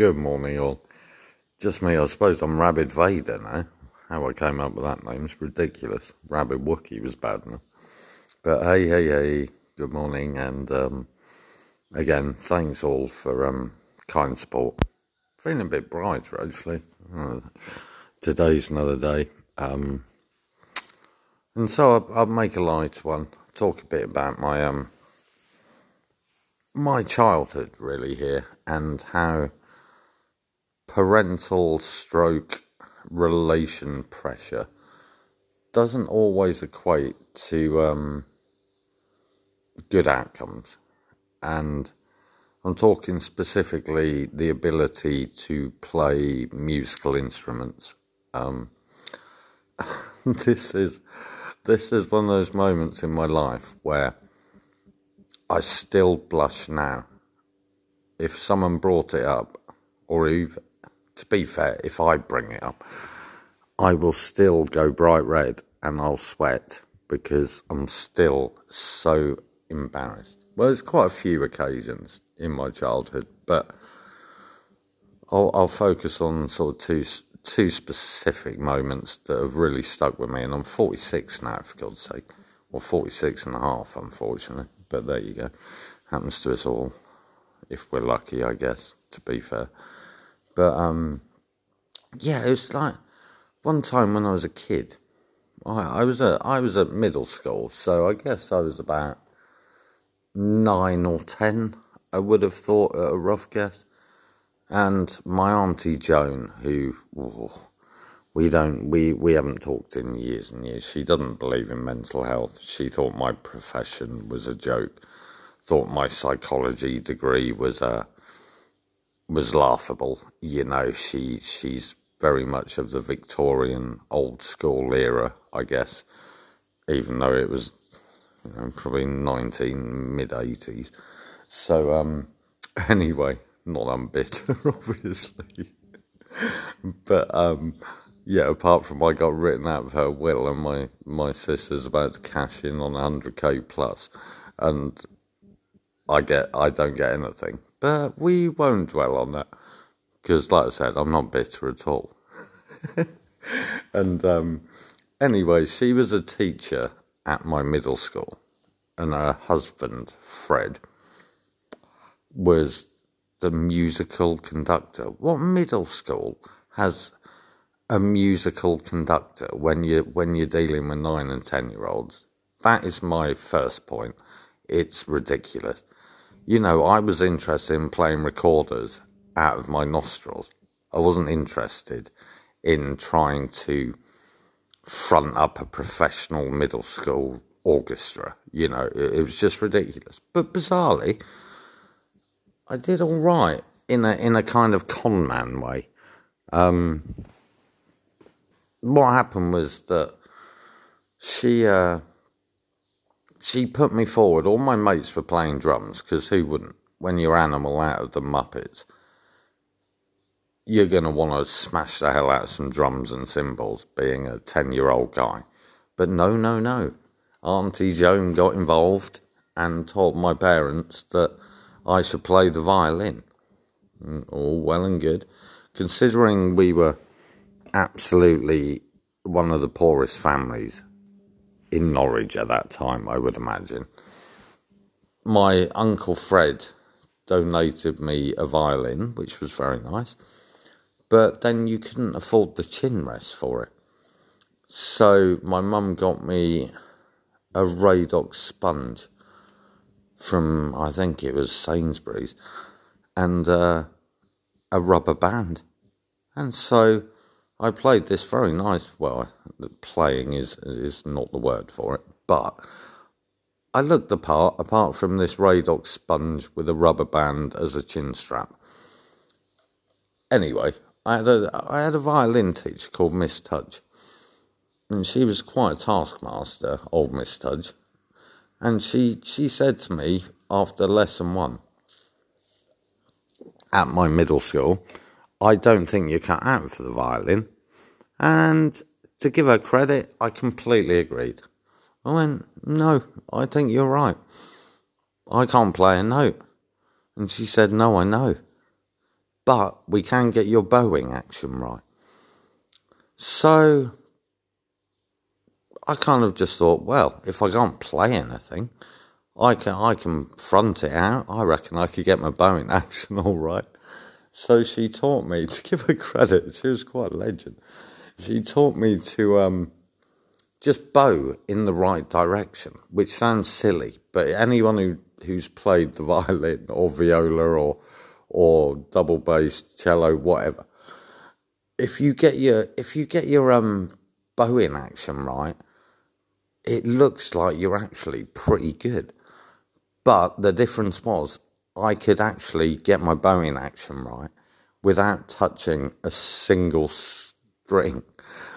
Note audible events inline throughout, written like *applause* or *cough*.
Good morning, all. Just me, I suppose I'm Rabid Vader now. How I came up with that name's ridiculous. Rabid Wookie was bad enough. But hey, hey, hey, good morning, and um, again, thanks all for um, kind support. Feeling a bit brighter, actually. Uh, today's another day. Um, and so I'll, I'll, make a light one, talk a bit about my um, my childhood, really, here, and how parental stroke relation pressure doesn't always equate to um, good outcomes. And I'm talking specifically the ability to play musical instruments. Um, *laughs* this is this is one of those moments in my life where I still blush now. If someone brought it up, or even to be fair, if I bring it up, I will still go bright red and I'll sweat because I'm still so embarrassed. Well, there's quite a few occasions in my childhood, but I'll, I'll focus on sort of two two specific moments that have really stuck with me. And I'm 46 now, for God's sake, or 46 and a half, unfortunately. But there you go. Happens to us all, if we're lucky, I guess. To be fair. But um, yeah, it was like one time when I was a kid. I, I was at I was at middle school, so I guess I was about nine or ten. I would have thought a rough guess. And my auntie Joan, who oh, we don't we we haven't talked in years and years. She doesn't believe in mental health. She thought my profession was a joke. Thought my psychology degree was a was laughable. You know, she she's very much of the Victorian old school era, I guess, even though it was you know, probably 19 mid 80s. So, um, *laughs* anyway, not I'm bitter, *laughs* obviously. but, um, yeah, apart from I got written out of her will and my, my sister's about to cash in on 100k plus, and I get I don't get anything. But we won't dwell on that because, like I said, I'm not bitter at all. *laughs* and um, anyway, she was a teacher at my middle school, and her husband, Fred, was the musical conductor. What middle school has a musical conductor when you when you're dealing with nine and ten year olds? That is my first point. It's ridiculous you know, I was interested in playing recorders out of my nostrils. I wasn't interested in trying to front up a professional middle school orchestra. You know, it, it was just ridiculous. But bizarrely, I did all right in a in a kind of con man way. Um, what happened was that she uh, she put me forward. All my mates were playing drums because who wouldn't? When you're animal out of the Muppets, you're going to want to smash the hell out of some drums and cymbals, being a 10 year old guy. But no, no, no. Auntie Joan got involved and told my parents that I should play the violin. Mm, all well and good. Considering we were absolutely one of the poorest families in Norwich at that time, I would imagine. My uncle Fred donated me a violin, which was very nice, but then you couldn't afford the chin rest for it. So my mum got me a Radox sponge from, I think it was Sainsbury's, and uh, a rubber band. And so I played this very nice. Well, playing is is not the word for it, but I looked the part. Apart from this Radox sponge with a rubber band as a chin strap. Anyway, I had a I had a violin teacher called Miss Tudge, and she was quite a taskmaster, old Miss Tudge, and she she said to me after lesson one at my middle school I don't think you're cut out for the violin. And to give her credit, I completely agreed. I went, No, I think you're right. I can't play a note. And she said, No, I know. but we can get your bowing action right. So I kind of just thought, well, if I can't play anything, I can I can front it out. I reckon I could get my bowing *laughs* action all right. So she taught me *laughs* to give her credit. She was quite a legend. She taught me to um, just bow in the right direction, which sounds silly, but anyone who who's played the *laughs* violin or viola or or double bass, cello, whatever, if you get your if you get your um bowing action right, it looks like you're actually pretty good. But the difference was I could actually get my bowing action right without touching a single string,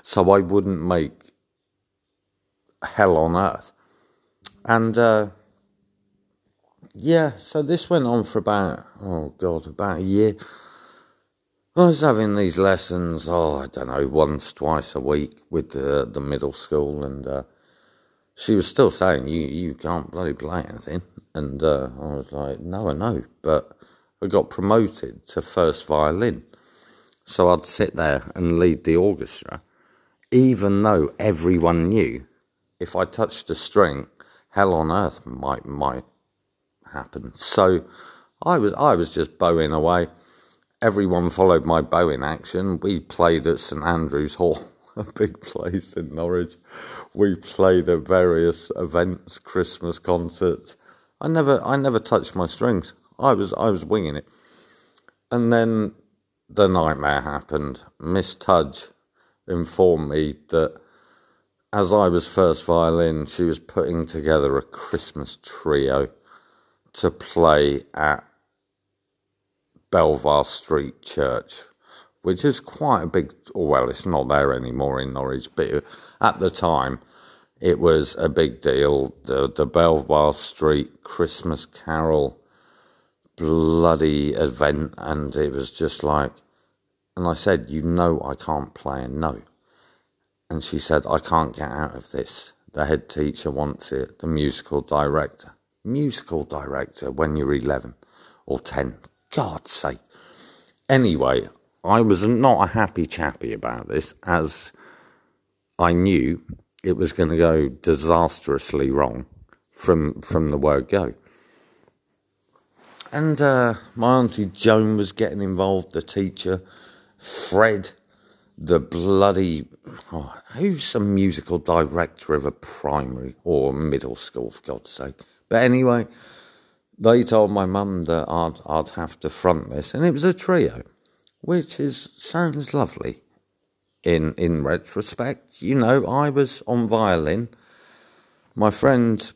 so I wouldn't make hell on earth. And uh, yeah, so this went on for about, oh God, about a year. I was having these lessons, oh, I don't know, once, twice a week with the, the middle school, and uh, she was still saying, you, you can't bloody play anything. And uh, I was like, no, I know, but I got promoted to first violin. So I'd sit there and lead the orchestra, even though everyone knew if I touched a string, hell on earth might might happen. So I was I was just bowing away. Everyone followed my bowing action. We played at St Andrew's Hall, a *laughs* big place in Norwich. We played at various events, Christmas concerts. I never I never touched my strings. I was I was winging it. And then the nightmare happened. Miss Tudge informed me that as I was first violin, she was putting together a Christmas trio to play at Belvoir Street Church, which is quite a big, well, it's not there anymore in Norwich, but at the time it was a big deal. The, the Belvoir Street Christmas Carol bloody event, and it was just like, and I said, You know, I can't play a note. And she said, I can't get out of this. The head teacher wants it, the musical director. Musical director when you're 11 or 10. God's sake. Anyway, I was not a happy chappy about this as I knew it was going to go disastrously wrong from from the word go. And uh, my auntie Joan was getting involved, the teacher, Fred, the bloody oh, who's a musical director of a primary or middle school for God's sake. But anyway, they told my mum that I'd I'd have to front this, and it was a trio, which is sounds lovely. In in retrospect, you know, I was on violin. My friend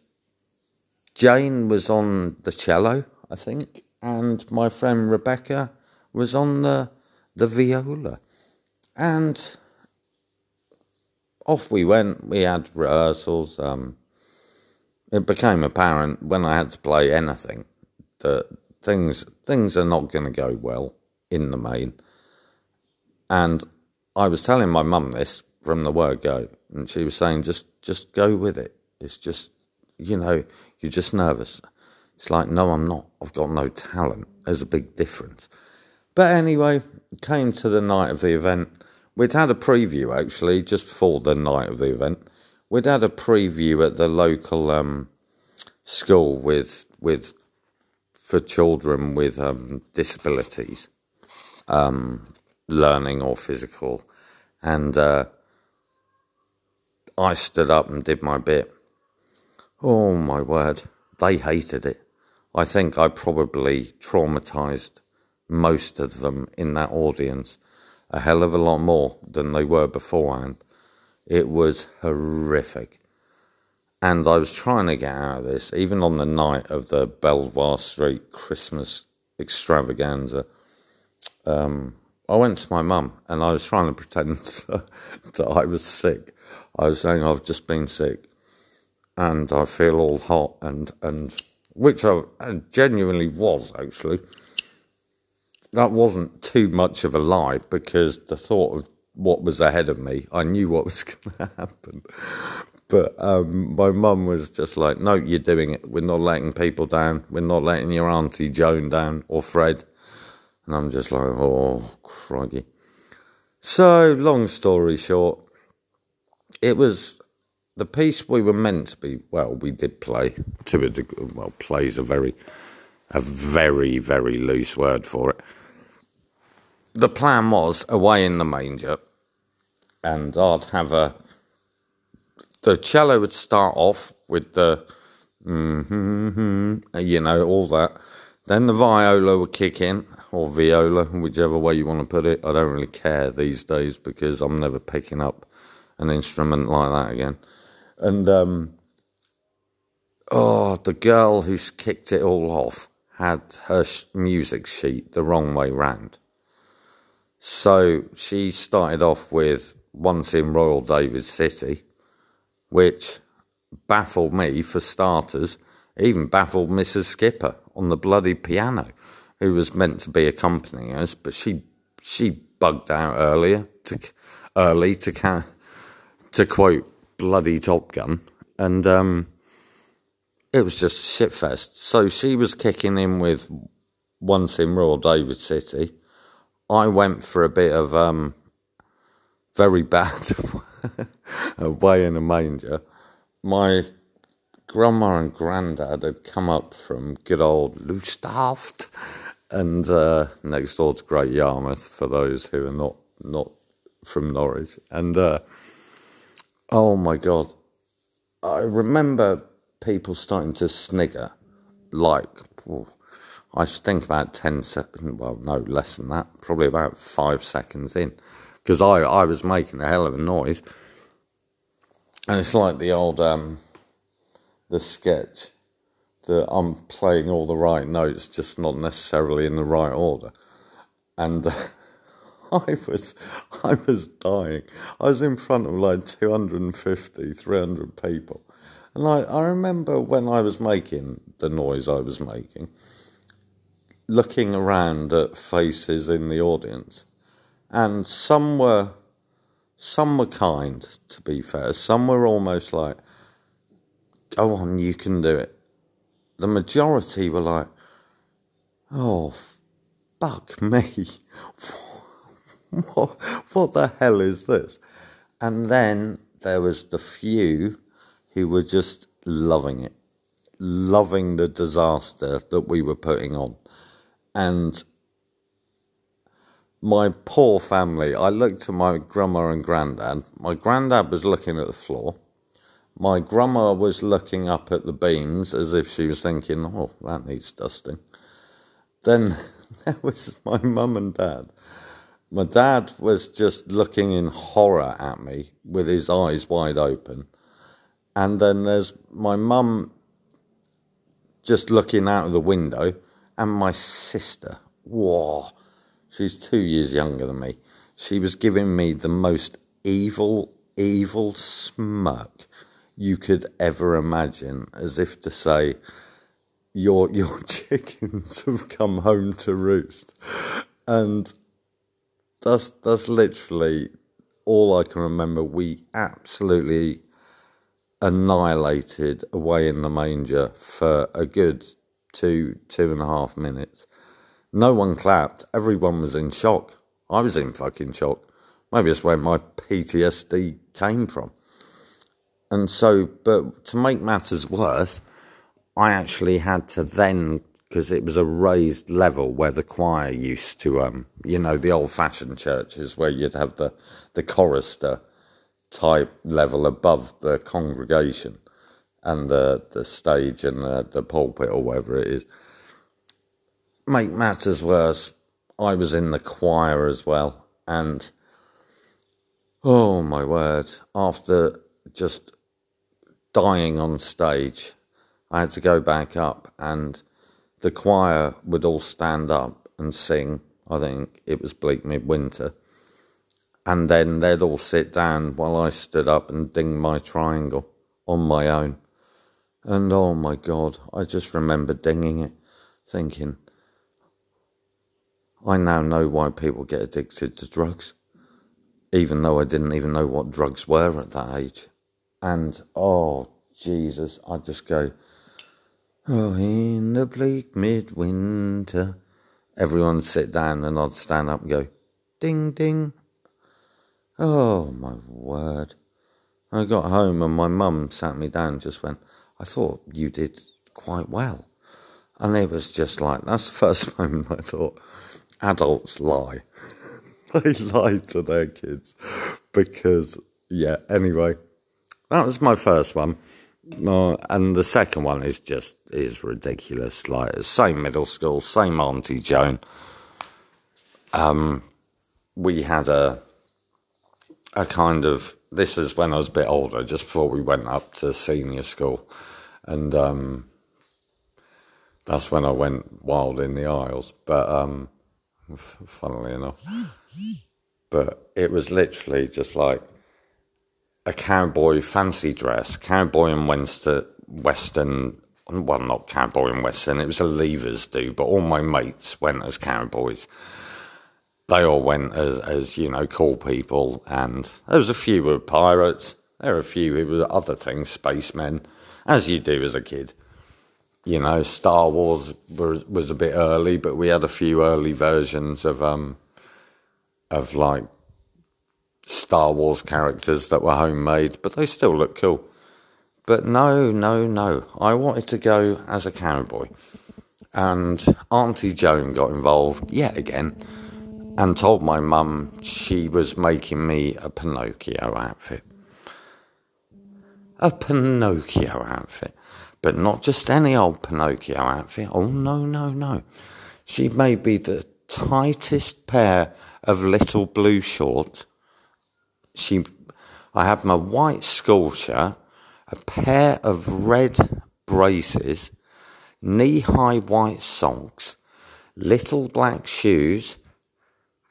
Jane was on the cello, I think, and my friend Rebecca was on the the viola. And off we went. We had rehearsals. Um, it became apparent when I had to play anything that things things are not going to go well in the main. And I was telling my mum this from the word go, and she was saying, "Just just go with it. It's just you know you're just nervous." It's like, no, I'm not. I've got no talent. There's a big difference. But anyway, came to the night of the event We'd had a preview actually just before the night of the event. We'd had a preview at the local um, school with with for children with um, disabilities, um, learning or physical, and uh, I stood up and did my bit. Oh my word, they hated it. I think I probably traumatized most of them in that audience a hell of a lot more than they were beforehand. It was horrific. And I was trying to get out of this, even on the night of the Belvoir Street Christmas extravaganza. Um, I went to my mum and I was trying to pretend *laughs* that I was sick. I was saying I've just been sick and I feel all hot and, and which I, genuinely was actually that wasn't too much of a lie because the thought of what was ahead of me, I knew what was *laughs* going to happen. But um, my mum was just like, "No, you're doing it. We're not letting people down. We're not letting your auntie Joan down or Fred." And I'm just like, oh, crikey. So, long story short, it was the piece we were meant to be. Well, we did play to a degree. Well, plays a very, a very, very loose word for it. The plan was away in the manger, and I'd have a. The cello would start off with the, mm-hmm, you know, all that. Then the viola would kick in, or viola, whichever way you want to put it. I don't really care these days because I'm never picking up an instrument like that again. And um, oh, the girl who's kicked it all off had her music sheet the wrong way round. So she started off with Once in Royal David City, which baffled me for starters, even baffled Mrs. Skipper on the bloody piano who was meant to be accompanying us, but she she bugged out earlier to early to to quote bloody Top Gun, and um, it was just shitfest. So she was kicking in with once in Royal David City. I went for a bit of um, very bad *laughs* away in a manger. My grandma and granddad had come up from good old Lowestoft and uh, next door to Great Yarmouth for those who are not not from Norwich. And uh, oh my god, I remember people starting to snigger, like oh, I should think about ten seconds. Well, no, less than that, probably about five seconds in, because I I was making a hell of a noise, and it's like the old um, the sketch that I'm playing all the right notes, just not necessarily in the right order. And uh, *laughs* I was, I was dying. I was in front of like 250, 300 people. And I, I remember when I was making the noise I was making, looking around at faces in the audience. And some were, some were kind, to be fair. Some were almost like, go on, you can do it the majority were like, oh, fuck me. *laughs* what, what the hell is this? And then there was the few who were just loving it, loving the disaster that we were putting on. And my poor family, I looked at my grandma and granddad. My granddad was looking at the floor my grandma was looking up at the beams as if she was thinking, oh, that needs dusting. Then *laughs* there was my mum and dad. My dad was just looking in horror at me with his eyes wide open. And then there's my mum just looking out of the window, and my sister. Whoa, she's two years younger than me. She was giving me the most evil, evil smirk you could ever imagine, as if to say, your *laughs* your chickens have come home to roost, and that's that's literally all I can remember. We absolutely annihilated away in the manger for a good two two and a half minutes. No one clapped. Everyone was in shock. I was in fucking shock. Maybe that's where my PTSD came from. And so, but to make matters worse, I actually had to then, because it was a raised level where the choir used to, um, you know, the old fashioned churches where you'd have the, the chorister type level above the congregation and the, the stage and the, the pulpit or whatever it is. Make matters worse, I was in the choir as well. And oh my word, after just dying on stage, I had to go back up, and the choir would all stand up and sing. I think it was Bleak Midwinter. And then they'd all sit down while I stood up and ding my triangle on my own. And oh my God, I just remember dinging it, thinking, I now know why people get addicted to drugs, even though I didn't even know what drugs were at that age. And oh, Jesus, I just go, Oh, in the bleak midwinter, everyone sit down and I'd stand up and go, ding, ding. Oh, my word. I got home and my mum sat me down and just went, I thought you did quite well. And it was just like, that's the *laughs* first moment I thought, adults lie. *laughs* they lie to their kids because, yeah, anyway, that was my first one. Uh, and the second one is just, is ridiculous. Like, same middle school, same Auntie Joan. Um, we had a, a kind of, this is when I was a bit older, just before we went up to senior school. And, um, that's when I went wild in the aisles. But um, funnily enough, but it was literally just like a cowboy fancy dress, cowboy and Western, Western. Well, not cowboy and Western. It was a levers do, but all my mates went as cowboys. They all went as, as you know, cool people, and there was a few who were pirates. There were a few who were other things, spacemen, as you do as a kid you know, Star Wars was was a bit early, but we had a few early versions of um of like Star Wars characters that were homemade, but they still look cool. But no, no, no. I wanted to go as a cowboy. And Auntie Joan got involved yet again and told my mum she was making me a Pinocchio outfit. A Pinocchio outfit. But not just any old Pinocchio outfit. Oh, no, no, no. She made me the tightest pair of little blue shorts. She, I have my white shirt, a pair of red braces, knee high white socks, little black shoes,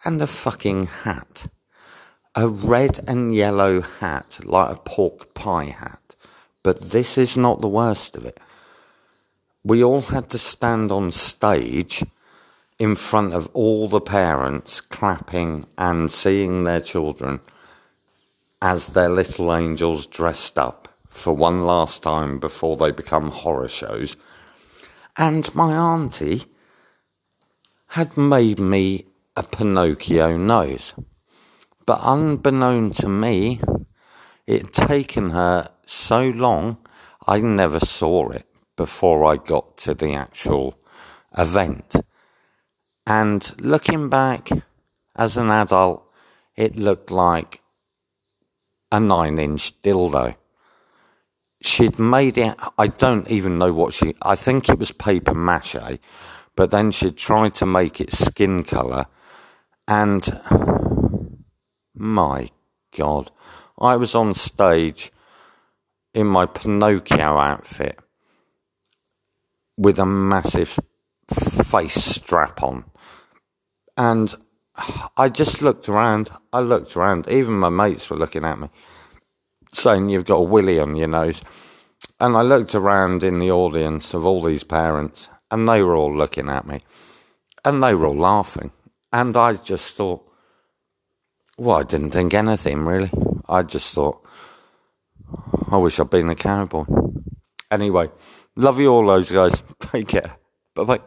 and a fucking hat. A red and yellow hat, like a pork pie hat. But this is not the worst of it. We all had to stand on stage in front of all the parents clapping and seeing their children as their little angels dressed up for one last time before they become horror shows. And my auntie had made me a Pinocchio nose. But unbeknown to me, it had taken her so long, I never saw it before I got to the actual event. And looking back as an adult, it looked like a nine inch dildo. She'd made it, I don't even know what she, I think it was paper mache, but then she'd tried to make it skin colour. And my God, I was on stage in my Pinocchio outfit with a massive face strap on. And *sighs* I just looked around. I looked around. Even my mates were looking at me, saying, You've got a willy on your nose. And I looked around in the audience of all these parents, and they were all looking at me. And they were all laughing. And I just thought, well, I didn't think anything really. I just thought, I wish I'd been a cowboy. Anyway, love you all, those guys. *laughs* Take care. Bye bye.